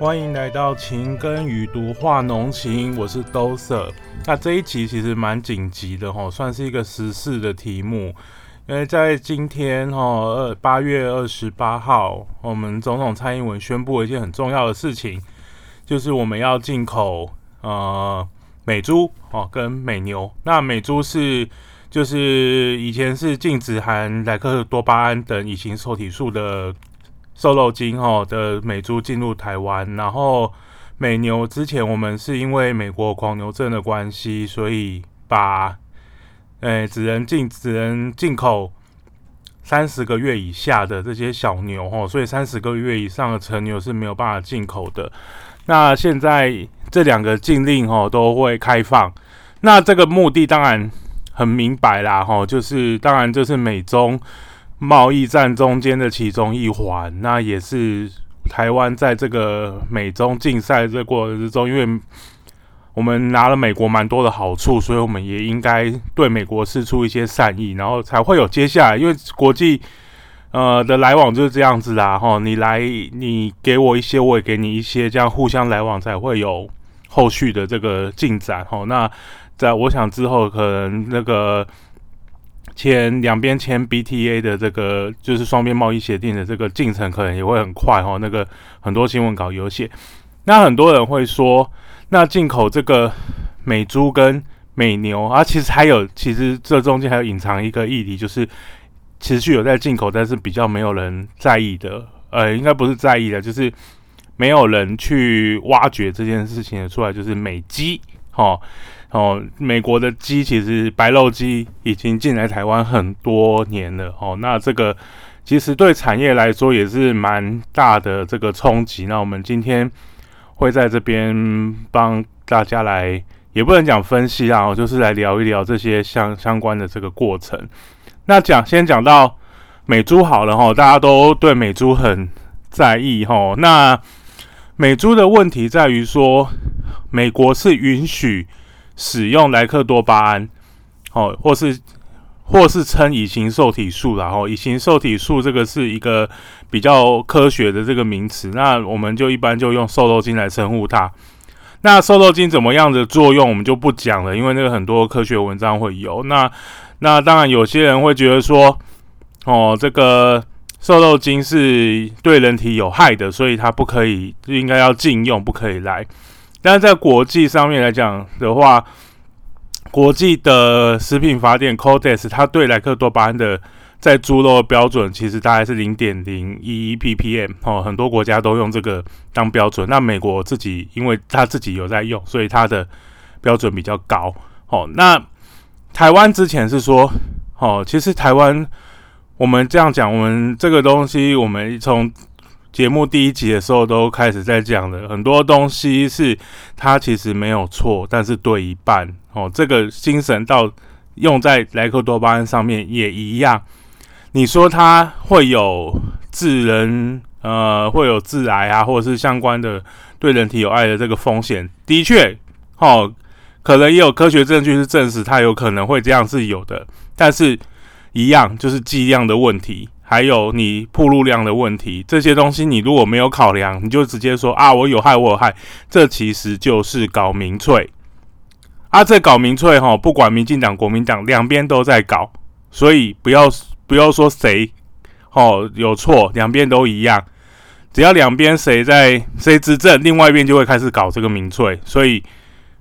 欢迎来到情根与毒化浓情，我是 Doser。那这一集其实蛮紧急的哈，算是一个时事的题目，因为在今天哈，二八月二十八号，我们总统蔡英文宣布了一件很重要的事情，就是我们要进口呃美猪哦跟美牛。那美猪是就是以前是禁止含莱克多巴胺等乙型受体素的。瘦肉精哈的美猪进入台湾，然后美牛之前我们是因为美国狂牛症的关系，所以把诶只能进只能进口三十个月以下的这些小牛哈，所以三十个月以上的成牛是没有办法进口的。那现在这两个禁令哈都会开放，那这个目的当然很明白啦哈，就是当然就是美中。贸易战中间的其中一环，那也是台湾在这个美中竞赛这过程之中，因为我们拿了美国蛮多的好处，所以我们也应该对美国施出一些善意，然后才会有接下来。因为国际呃的来往就是这样子啦，哈，你来你给我一些，我也给你一些，这样互相来往才会有后续的这个进展，哈。那在我想之后，可能那个。签两边签 BTA 的这个就是双边贸易协定的这个进程可能也会很快哈，那个很多新闻稿有写。那很多人会说，那进口这个美猪跟美牛啊，其实还有，其实这中间还有隐藏一个议题，就是持续有在进口，但是比较没有人在意的，呃，应该不是在意的，就是没有人去挖掘这件事情的出来，就是美鸡，哈。哦，美国的鸡其实白肉鸡已经进来台湾很多年了。哦，那这个其实对产业来说也是蛮大的这个冲击。那我们今天会在这边帮大家来，也不能讲分析啊，我就是来聊一聊这些相相关的这个过程。那讲先讲到美猪好了哈，大家都对美猪很在意哈。那美猪的问题在于说，美国是允许。使用莱克多巴胺，哦，或是或是称乙型受体素然后乙型受体素这个是一个比较科学的这个名词，那我们就一般就用瘦肉精来称呼它。那瘦肉精怎么样的作用，我们就不讲了，因为那个很多科学文章会有。那那当然有些人会觉得说，哦，这个瘦肉精是对人体有害的，所以它不可以，应该要禁用，不可以来。但是在国际上面来讲的话，国际的食品法典 Codex 它对莱克多巴胺的在猪肉标准其实大概是零点零一 ppm 哦，很多国家都用这个当标准。那美国自己因为它自己有在用，所以它的标准比较高。哦，那台湾之前是说，哦，其实台湾我们这样讲，我们这个东西我们从节目第一集的时候都开始在讲了，很多东西是它其实没有错，但是对一半哦。这个精神到用在莱克多巴胺上面也一样。你说它会有致人呃会有致癌啊，或者是相关的对人体有害的这个风险，的确哦，可能也有科学证据是证实它有可能会这样是有的，但是一样就是剂量的问题。还有你铺路量的问题，这些东西你如果没有考量，你就直接说啊，我有害，我有害，这其实就是搞民粹啊！这搞民粹哈，不管民进党、国民党两边都在搞，所以不要不要说谁哦有错，两边都一样，只要两边谁在谁执政，另外一边就会开始搞这个民粹，所以。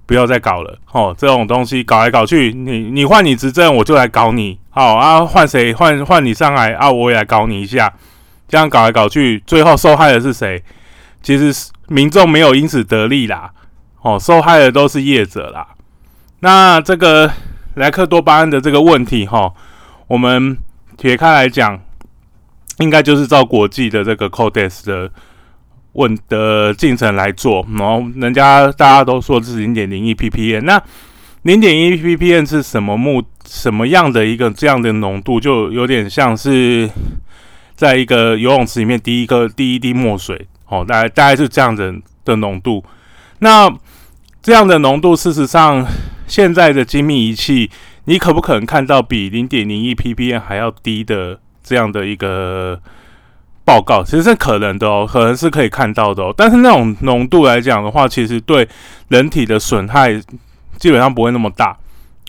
不要再搞了，哦，这种东西搞来搞去，你你换你执政，我就来搞你，好啊，换谁换换你上来啊，我也来搞你一下，这样搞来搞去，最后受害的是谁？其实民众没有因此得利啦，哦，受害的都是业者啦。那这个莱克多巴胺的这个问题，哈，我们撇开来讲，应该就是照国际的这个 Codex 的。问的进程来做，然后人家大家都说这是零点零一 ppm，那零点一 ppm 是什么目什么样的一个这样的浓度，就有点像是在一个游泳池里面滴一个第一滴墨水，哦，大概大概是这样的的浓度。那这样的浓度，事实上现在的精密仪器，你可不可能看到比零点零一 ppm 还要低的这样的一个？报告，其实是可能的哦，可能是可以看到的哦。但是那种浓度来讲的话，其实对人体的损害基本上不会那么大。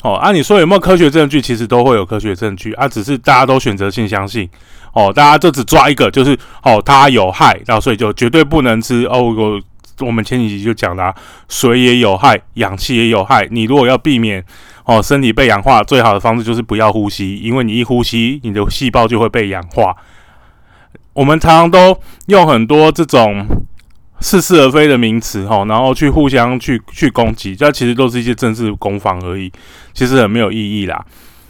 哦，啊，你说有没有科学证据？其实都会有科学证据啊，只是大家都选择性相信。哦，大家就只抓一个，就是哦，它有害，然后所以就绝对不能吃。哦，我我们前几集就讲了，水也有害，氧气也有害。你如果要避免哦身体被氧化，最好的方式就是不要呼吸，因为你一呼吸，你的细胞就会被氧化。我们常常都用很多这种似是而非的名词，哈，然后去互相去去攻击，这其实都是一些政治攻防而已，其实很没有意义啦。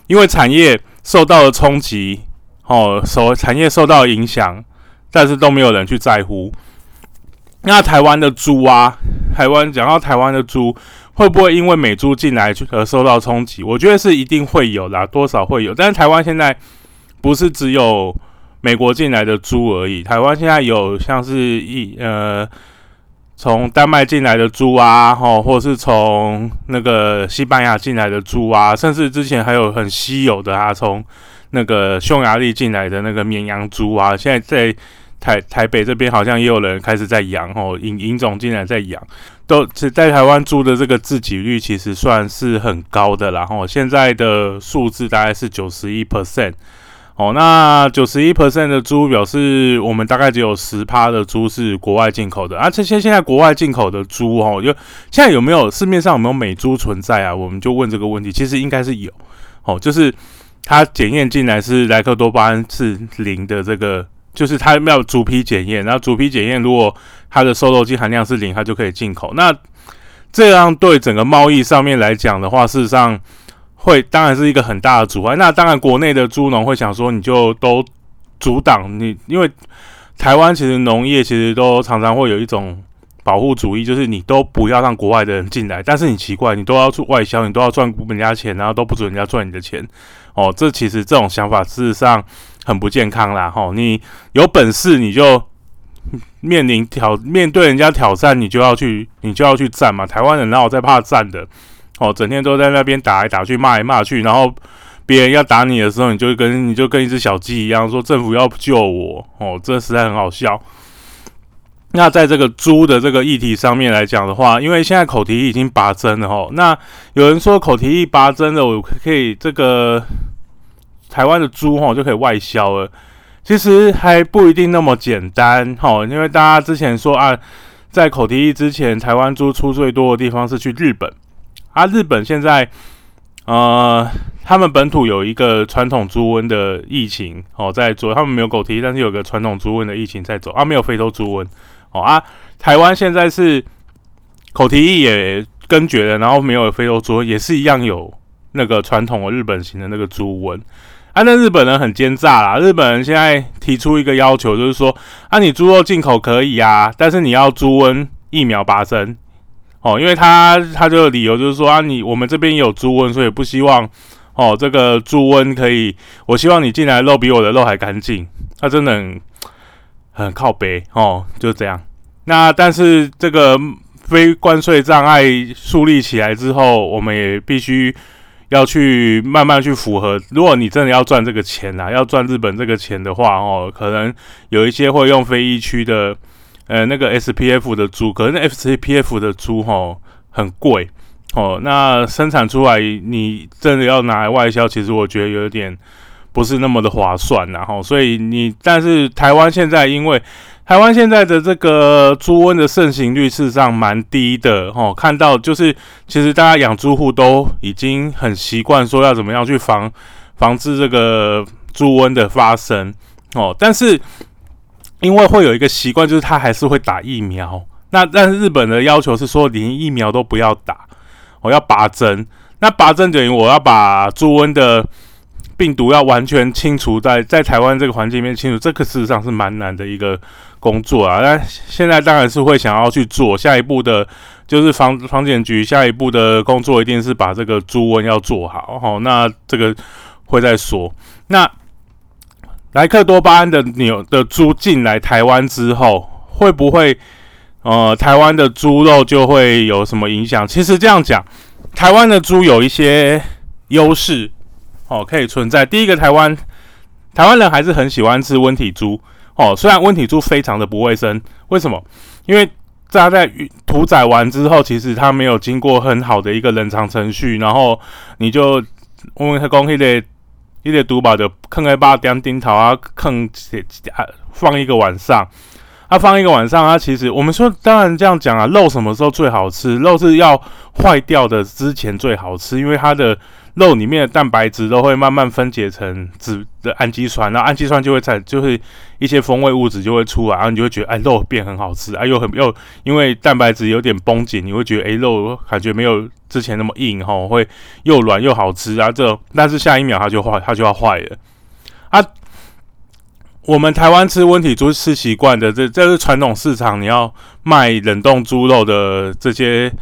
因为产业受到了冲击，哦，受产业受到影响，但是都没有人去在乎。那台湾的猪啊，台湾讲到台湾的猪，会不会因为美猪进来而受到冲击？我觉得是一定会有啦，多少会有。但是台湾现在不是只有。美国进来的猪而已，台湾现在有像是一呃，从丹麦进来的猪啊，吼，或是从那个西班牙进来的猪啊，甚至之前还有很稀有的啊，从那个匈牙利进来的那个绵羊猪啊，现在在台台北这边好像也有人开始在养，吼，引引种进来在养，都在台湾猪的这个自给率其实算是很高的，然后现在的数字大概是九十一 percent。哦，那九十一 percent 的猪表示，我们大概只有十趴的猪是国外进口的啊。这些现在国外进口的猪，哦，就现在有没有市面上有没有美猪存在啊？我们就问这个问题。其实应该是有，哦，就是它检验进来是莱克多巴胺是零的，这个就是它要猪皮检验，然后猪皮检验如果它的瘦肉精含量是零，它就可以进口。那这样对整个贸易上面来讲的话，事实上。会当然是一个很大的阻碍。那当然，国内的猪农会想说，你就都阻挡你，因为台湾其实农业其实都常常会有一种保护主义，就是你都不要让国外的人进来。但是你奇怪，你都要出外销，你都要赚人家钱，然后都不准人家赚你的钱。哦，这其实这种想法事实上很不健康啦。吼，你有本事你就面临挑面对人家挑战，你就要去你就要去战嘛。台湾人哪有在怕战的？哦，整天都在那边打来打去，骂来骂去，然后别人要打你的时候，你就跟你就跟一只小鸡一样，说政府要救我。哦，这实在很好笑。那在这个猪的这个议题上面来讲的话，因为现在口蹄疫已经拔针了哈，那有人说口蹄疫拔针了，我可以这个台湾的猪哈就可以外销了。其实还不一定那么简单哈，因为大家之前说啊，在口蹄疫之前，台湾猪出最多的地方是去日本。啊，日本现在，呃，他们本土有一个传统猪瘟的疫情哦，在做，他们没有狗蹄，但是有个传统猪瘟的疫情在走啊，没有非洲猪瘟哦啊，台湾现在是口蹄疫也根绝了，然后没有非洲猪瘟，也是一样有那个传统的日本型的那个猪瘟啊，那日本人很奸诈啦，日本人现在提出一个要求，就是说啊，你猪肉进口可以啊，但是你要猪瘟疫苗拔针。哦，因为他他这个理由就是说啊，你我们这边有猪瘟，所以不希望哦，这个猪瘟可以，我希望你进来肉比我的肉还干净。他真的很很靠背哦，就这样。那但是这个非关税障碍树立起来之后，我们也必须要去慢慢去符合。如果你真的要赚这个钱啊，要赚日本这个钱的话哦，可能有一些会用非疫区的。呃，那个 SPF 的猪，可是 SPF 的猪吼很贵哦。那生产出来，你真的要拿来外销，其实我觉得有点不是那么的划算，然后，所以你，但是台湾现在因为台湾现在的这个猪瘟的盛行率事实上蛮低的哦。看到就是，其实大家养猪户都已经很习惯说要怎么样去防防治这个猪瘟的发生哦，但是。因为会有一个习惯，就是他还是会打疫苗。那但是日本的要求是说，连疫苗都不要打，我要拔针。那拔针等于我要把猪瘟的病毒要完全清除在在台湾这个环境里面清除，这个事实上是蛮难的一个工作啊。那现在当然是会想要去做下一步的，就是防防检局下一步的工作一定是把这个猪瘟要做好。好，那这个会再说。那。莱克多巴胺的牛的猪进来台湾之后，会不会呃台湾的猪肉就会有什么影响？其实这样讲，台湾的猪有一些优势哦，可以存在。第一个，台湾台湾人还是很喜欢吃温体猪。哦，虽然温体猪非常的不卫生，为什么？因为它在屠宰完之后，其实它没有经过很好的一个冷藏程序，然后你就我们讲迄个一个毒把就坑在把点顶头啊，坑啊放一个晚上，啊放一个晚上，它其实我们说当然这样讲啊，肉什么时候最好吃？肉是要坏掉的之前最好吃，因为它的。肉里面的蛋白质都会慢慢分解成脂的氨基酸，然后氨基酸就会产，就是一些风味物质就会出来，然后你就会觉得，哎，肉变很好吃，哎，又很又因为蛋白质有点绷紧，你会觉得，哎，肉感觉没有之前那么硬哈，会又软又好吃啊。这但是下一秒它就坏，它就要坏了啊。我们台湾吃温体猪吃习惯的，这这是传统市场，你要卖冷冻猪肉的这些。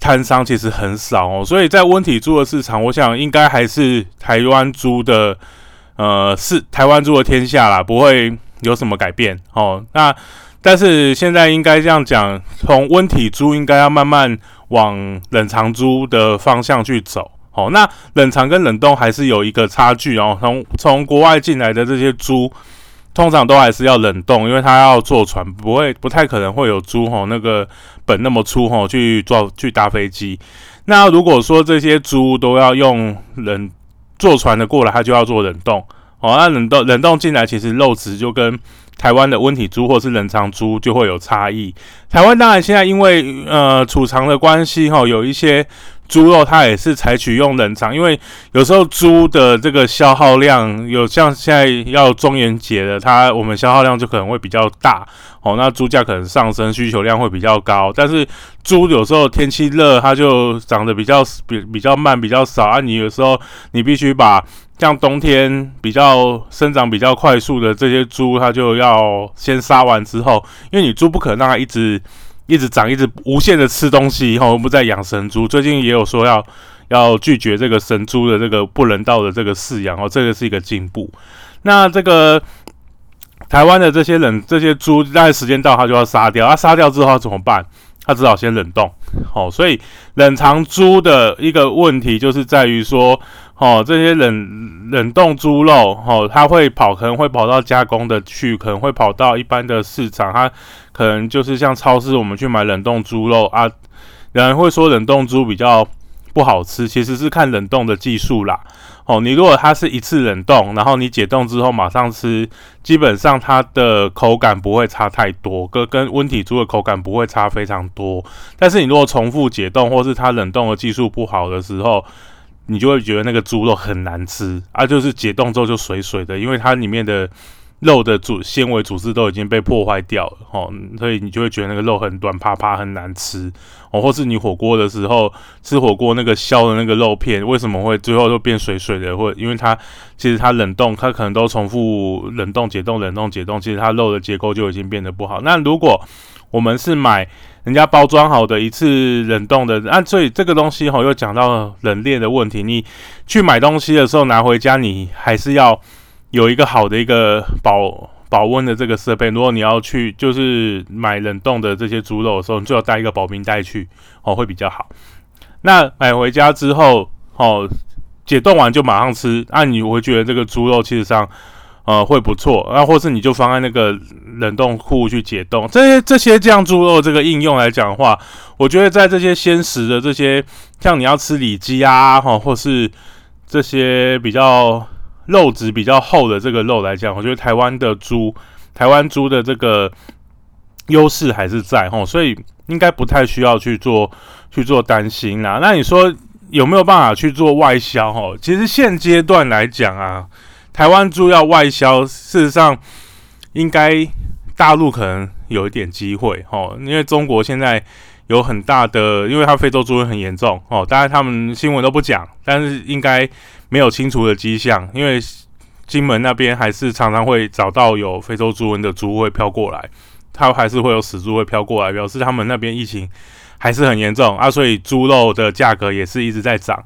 摊商其实很少哦，所以在温体猪的市场，我想应该还是台湾猪的，呃，是台湾猪的天下啦，不会有什么改变哦。那但是现在应该这样讲，从温体猪应该要慢慢往冷藏猪的方向去走。哦，那冷藏跟冷冻还是有一个差距哦。从从国外进来的这些猪。通常都还是要冷冻，因为它要坐船，不会不太可能会有猪吼那个本那么粗吼去坐去搭飞机。那如果说这些猪都要用冷坐船的过来，它就要做冷冻。哦，那冷冻冷冻进来，其实肉质就跟台湾的温体猪或是冷藏猪就会有差异。台湾当然现在因为呃储藏的关系哈，有一些。猪肉它也是采取用冷藏，因为有时候猪的这个消耗量有像现在要中元节的，它我们消耗量就可能会比较大哦，那猪价可能上升，需求量会比较高。但是猪有时候天气热，它就长得比较比比较慢，比较少啊。你有时候你必须把像冬天比较生长比较快速的这些猪，它就要先杀完之后，因为你猪不可能让它一直。一直长，一直无限的吃东西，以后不在养神猪。最近也有说要要拒绝这个神猪的这个不人道的这个饲养哦，这个是一个进步。那这个台湾的这些人，这些猪，在时间到，他就要杀掉。他杀掉之后怎么办？他只好先冷冻。好，所以冷藏猪的一个问题就是在于说。哦，这些冷冷冻猪肉，哦，它会跑，可能会跑到加工的去，可能会跑到一般的市场，它可能就是像超市，我们去买冷冻猪肉啊，有人会说冷冻猪比较不好吃，其实是看冷冻的技术啦。哦，你如果它是一次冷冻，然后你解冻之后马上吃，基本上它的口感不会差太多，跟跟温体猪的口感不会差非常多。但是你如果重复解冻，或是它冷冻的技术不好的时候，你就会觉得那个猪肉很难吃啊，就是解冻之后就水水的，因为它里面的肉的组纤维组织都已经被破坏掉了哦，所以你就会觉得那个肉很短趴趴，很难吃哦。或是你火锅的时候吃火锅那个削的那个肉片，为什么会最后都变水水的？或因为它其实它冷冻，它可能都重复冷冻、解冻、冷冻、解冻，其实它肉的结构就已经变得不好。那如果我们是买人家包装好的一次冷冻的，啊，所以这个东西哈又讲到冷链的问题。你去买东西的时候拿回家，你还是要有一个好的一个保保温的这个设备。如果你要去就是买冷冻的这些猪肉的时候，你最好带一个保冰袋去哦，会比较好。那买回家之后哦，解冻完就马上吃，那你会觉得这个猪肉其实上。呃，会不错，那或是你就放在那个冷冻库去解冻。这些这些酱猪肉这个应用来讲的话，我觉得在这些鲜食的这些，像你要吃里脊啊，哈，或是这些比较肉质比较厚的这个肉来讲，我觉得台湾的猪，台湾猪的这个优势还是在吼，所以应该不太需要去做去做担心啦。那你说有没有办法去做外销？吼，其实现阶段来讲啊。台湾猪要外销，事实上应该大陆可能有一点机会哦，因为中国现在有很大的，因为它非洲猪瘟很严重哦，当然他们新闻都不讲，但是应该没有清除的迹象，因为金门那边还是常常会找到有非洲猪瘟的猪会飘过来，它还是会有死猪会飘过来，表示他们那边疫情还是很严重啊，所以猪肉的价格也是一直在涨，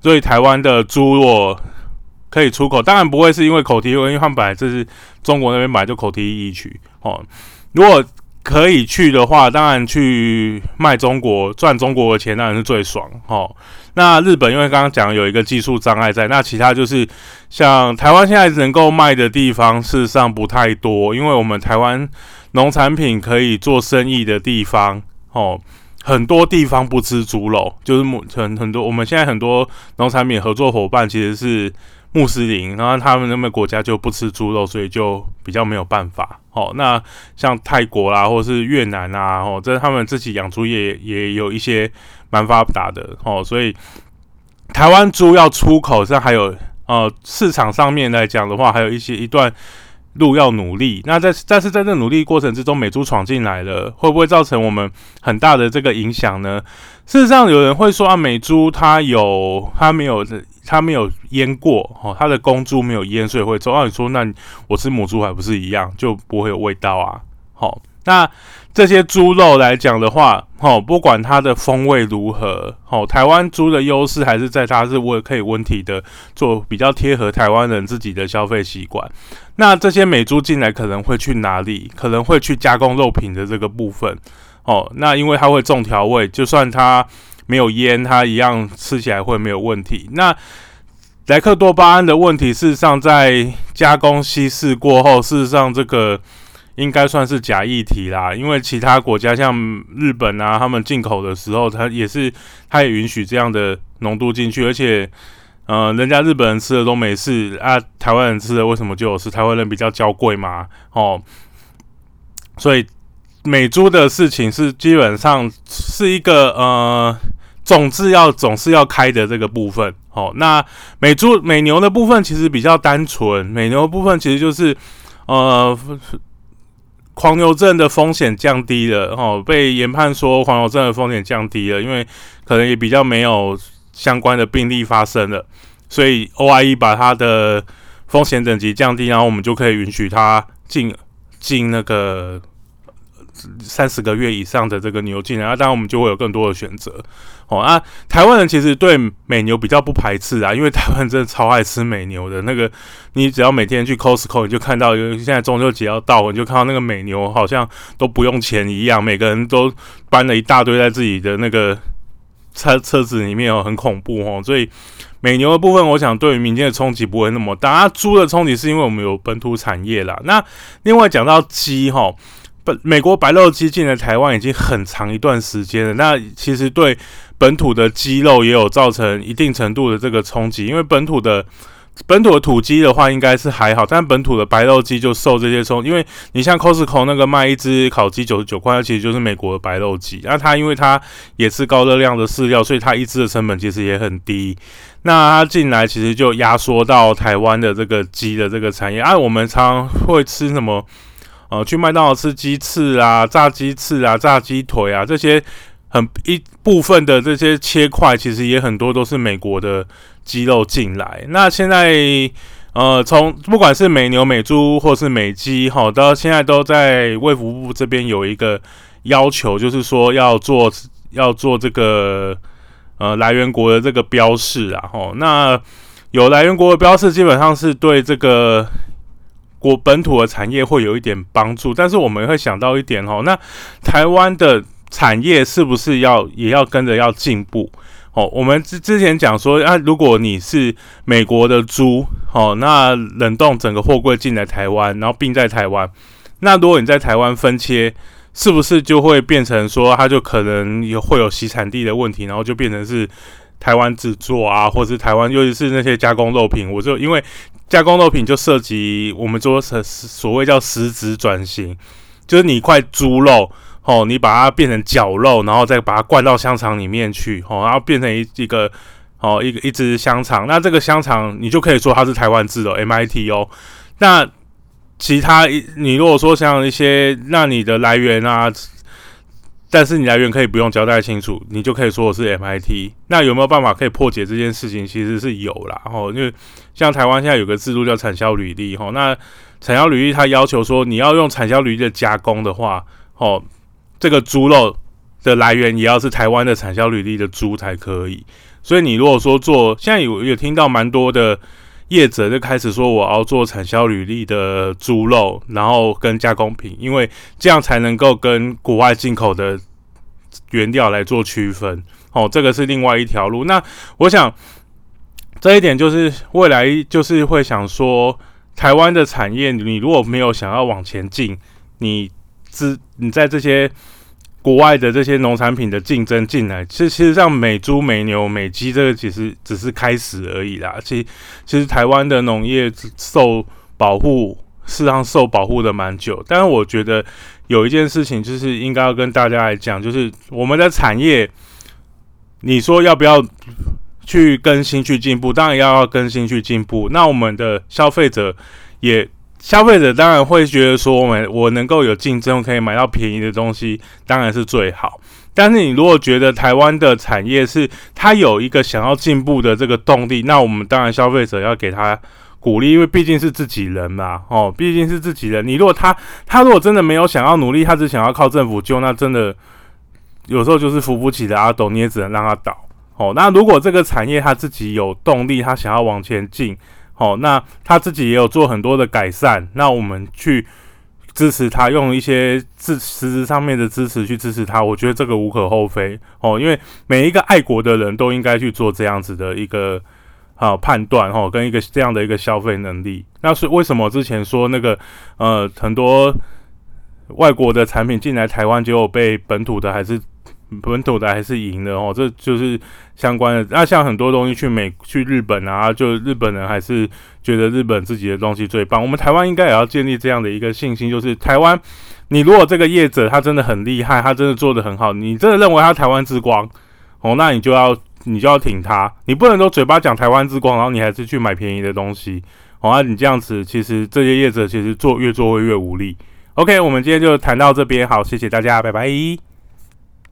所以台湾的猪肉。可以出口，当然不会是因为口蹄疫，因为他们本来这是中国那边本来就口蹄疫疫区哦。如果可以去的话，当然去卖中国赚中国的钱当然是最爽哦。那日本因为刚刚讲有一个技术障碍在，那其他就是像台湾现在能够卖的地方，事实上不太多，因为我们台湾农产品可以做生意的地方，哦，很多地方不吃猪肉，就是很很多我们现在很多农产品合作伙伴其实是穆斯林，然后他们那边国家就不吃猪肉，所以就比较没有办法。哦，那像泰国啦，或是越南啊，哦，这他们自己养猪业也有一些蛮发达的哦，所以台湾猪要出口，这还有呃市场上面来讲的话，还有一些一段路要努力。那在但是在这努力过程之中，美猪闯进来了，会不会造成我们很大的这个影响呢？事实上，有人会说啊，美猪它有它没有它没有腌过哦，它的公猪没有腌，所以会走。按理说，那我吃母猪还不是一样，就不会有味道啊。好，那这些猪肉来讲的话，哦，不管它的风味如何，哦，台湾猪的优势还是在它是温可以温体的，做比较贴合台湾人自己的消费习惯。那这些美猪进来可能会去哪里？可能会去加工肉品的这个部分。哦，那因为它会重调味，就算它。没有烟，它一样吃起来会没有问题。那莱克多巴胺的问题，事实上在加工稀释过后，事实上这个应该算是假议题啦。因为其他国家像日本啊，他们进口的时候，它也是它也允许这样的浓度进去，而且呃，人家日本人吃的都没事啊，台湾人吃的为什么就有事？台湾人比较娇贵嘛，哦，所以。美猪的事情是基本上是一个呃，总是要总是要开的这个部分。哦，那美猪美牛的部分其实比较单纯，美牛的部分其实就是呃，狂牛症的风险降低了。哦，被研判说狂牛症的风险降低了，因为可能也比较没有相关的病例发生了，所以 OIE 把它的风险等级降低，然后我们就可以允许它进进那个。三十个月以上的这个牛进来，那当然我们就会有更多的选择。哦，啊，台湾人其实对美牛比较不排斥啊，因为台湾真的超爱吃美牛的。那个，你只要每天去 Costco，你就看到，因为现在中秋节要到，你就看到那个美牛好像都不用钱一样，每个人都搬了一大堆在自己的那个车车子里面哦，很恐怖哦。所以美牛的部分，我想对于民间的冲击不会那么大。啊，猪的冲击是因为我们有本土产业啦。那另外讲到鸡哈。本美国白肉鸡进了台湾已经很长一段时间了，那其实对本土的鸡肉也有造成一定程度的这个冲击，因为本土的本土的土鸡的话应该是还好，但本土的白肉鸡就受这些冲，因为你像 Costco 那个卖一只烤鸡九十九块，其实就是美国的白肉鸡，那它因为它也是高热量的饲料，所以它一只的成本其实也很低，那它进来其实就压缩到台湾的这个鸡的这个产业，啊，我们常会吃什么？呃，去麦当劳吃鸡翅啊、炸鸡翅啊、炸鸡腿啊，这些很一部分的这些切块，其实也很多都是美国的鸡肉进来。那现在，呃，从不管是美牛、美猪或是美鸡，哈，到现在都在卫福部这边有一个要求，就是说要做要做这个呃来源国的这个标示啊，吼，那有来源国的标示，基本上是对这个。国本土的产业会有一点帮助，但是我们会想到一点哦，那台湾的产业是不是要也要跟着要进步？哦，我们之之前讲说，啊，如果你是美国的猪，哦，那冷冻整个货柜进来台湾，然后并在台湾，那如果你在台湾分切，是不是就会变成说，它就可能有会有洗产地的问题，然后就变成是台湾制作啊，或是台湾尤其是那些加工肉品，我就因为。加工肉品就涉及我们说是所谓叫实质转型，就是你一块猪肉，哦，你把它变成绞肉，然后再把它灌到香肠里面去，哦，然后变成一一个，哦，一个一只香肠，那这个香肠你就可以说它是台湾制的 MIT 哦。那其他你如果说像一些，那你的来源啊。但是你来源可以不用交代清楚，你就可以说我是 MIT。那有没有办法可以破解这件事情？其实是有啦。吼，因为像台湾现在有个制度叫产销履历，吼，那产销履历它要求说你要用产销履历的加工的话，吼，这个猪肉的来源也要是台湾的产销履历的猪才可以。所以你如果说做，现在有有听到蛮多的。业者就开始说，我要做产销履历的猪肉，然后跟加工品，因为这样才能够跟国外进口的原料来做区分。哦，这个是另外一条路。那我想这一点就是未来就是会想说，台湾的产业，你如果没有想要往前进，你资你在这些国外的这些农产品的竞争进来，其实其实像美猪、美牛、美鸡，这个其实只是开始而已啦。其其实台湾的农业受保护，事实上受保护的蛮久。但是我觉得有一件事情，就是应该要跟大家来讲，就是我们的产业。你说要不要去更新、去进步？当然要要更新、去进步。那我们的消费者也，消费者当然会觉得说，我们我能够有竞争，可以买到便宜的东西，当然是最好。但是你如果觉得台湾的产业是它有一个想要进步的这个动力，那我们当然消费者要给他鼓励，因为毕竟是自己人嘛，哦，毕竟是自己人。你如果他他如果真的没有想要努力，他只想要靠政府救，那真的。有时候就是扶不起的阿斗，你也只能让他倒。哦，那如果这个产业他自己有动力，他想要往前进，哦，那他自己也有做很多的改善，那我们去支持他，用一些支实质上面的支持去支持他，我觉得这个无可厚非。哦，因为每一个爱国的人都应该去做这样子的一个啊判断，哦，跟一个这样的一个消费能力。那是为什么之前说那个呃很多外国的产品进来台湾，结果被本土的还是。本土的还是赢的哦，这就是相关的。那像很多东西去美、去日本啊，就日本人还是觉得日本自己的东西最棒。我们台湾应该也要建立这样的一个信心，就是台湾，你如果这个业者他真的很厉害，他真的做的很好，你真的认为他台湾之光哦，那你就要你就要挺他，你不能说嘴巴讲台湾之光，然后你还是去买便宜的东西哦。那你这样子，其实这些业者其实做越做会越无力。OK，我们今天就谈到这边，好，谢谢大家，拜拜。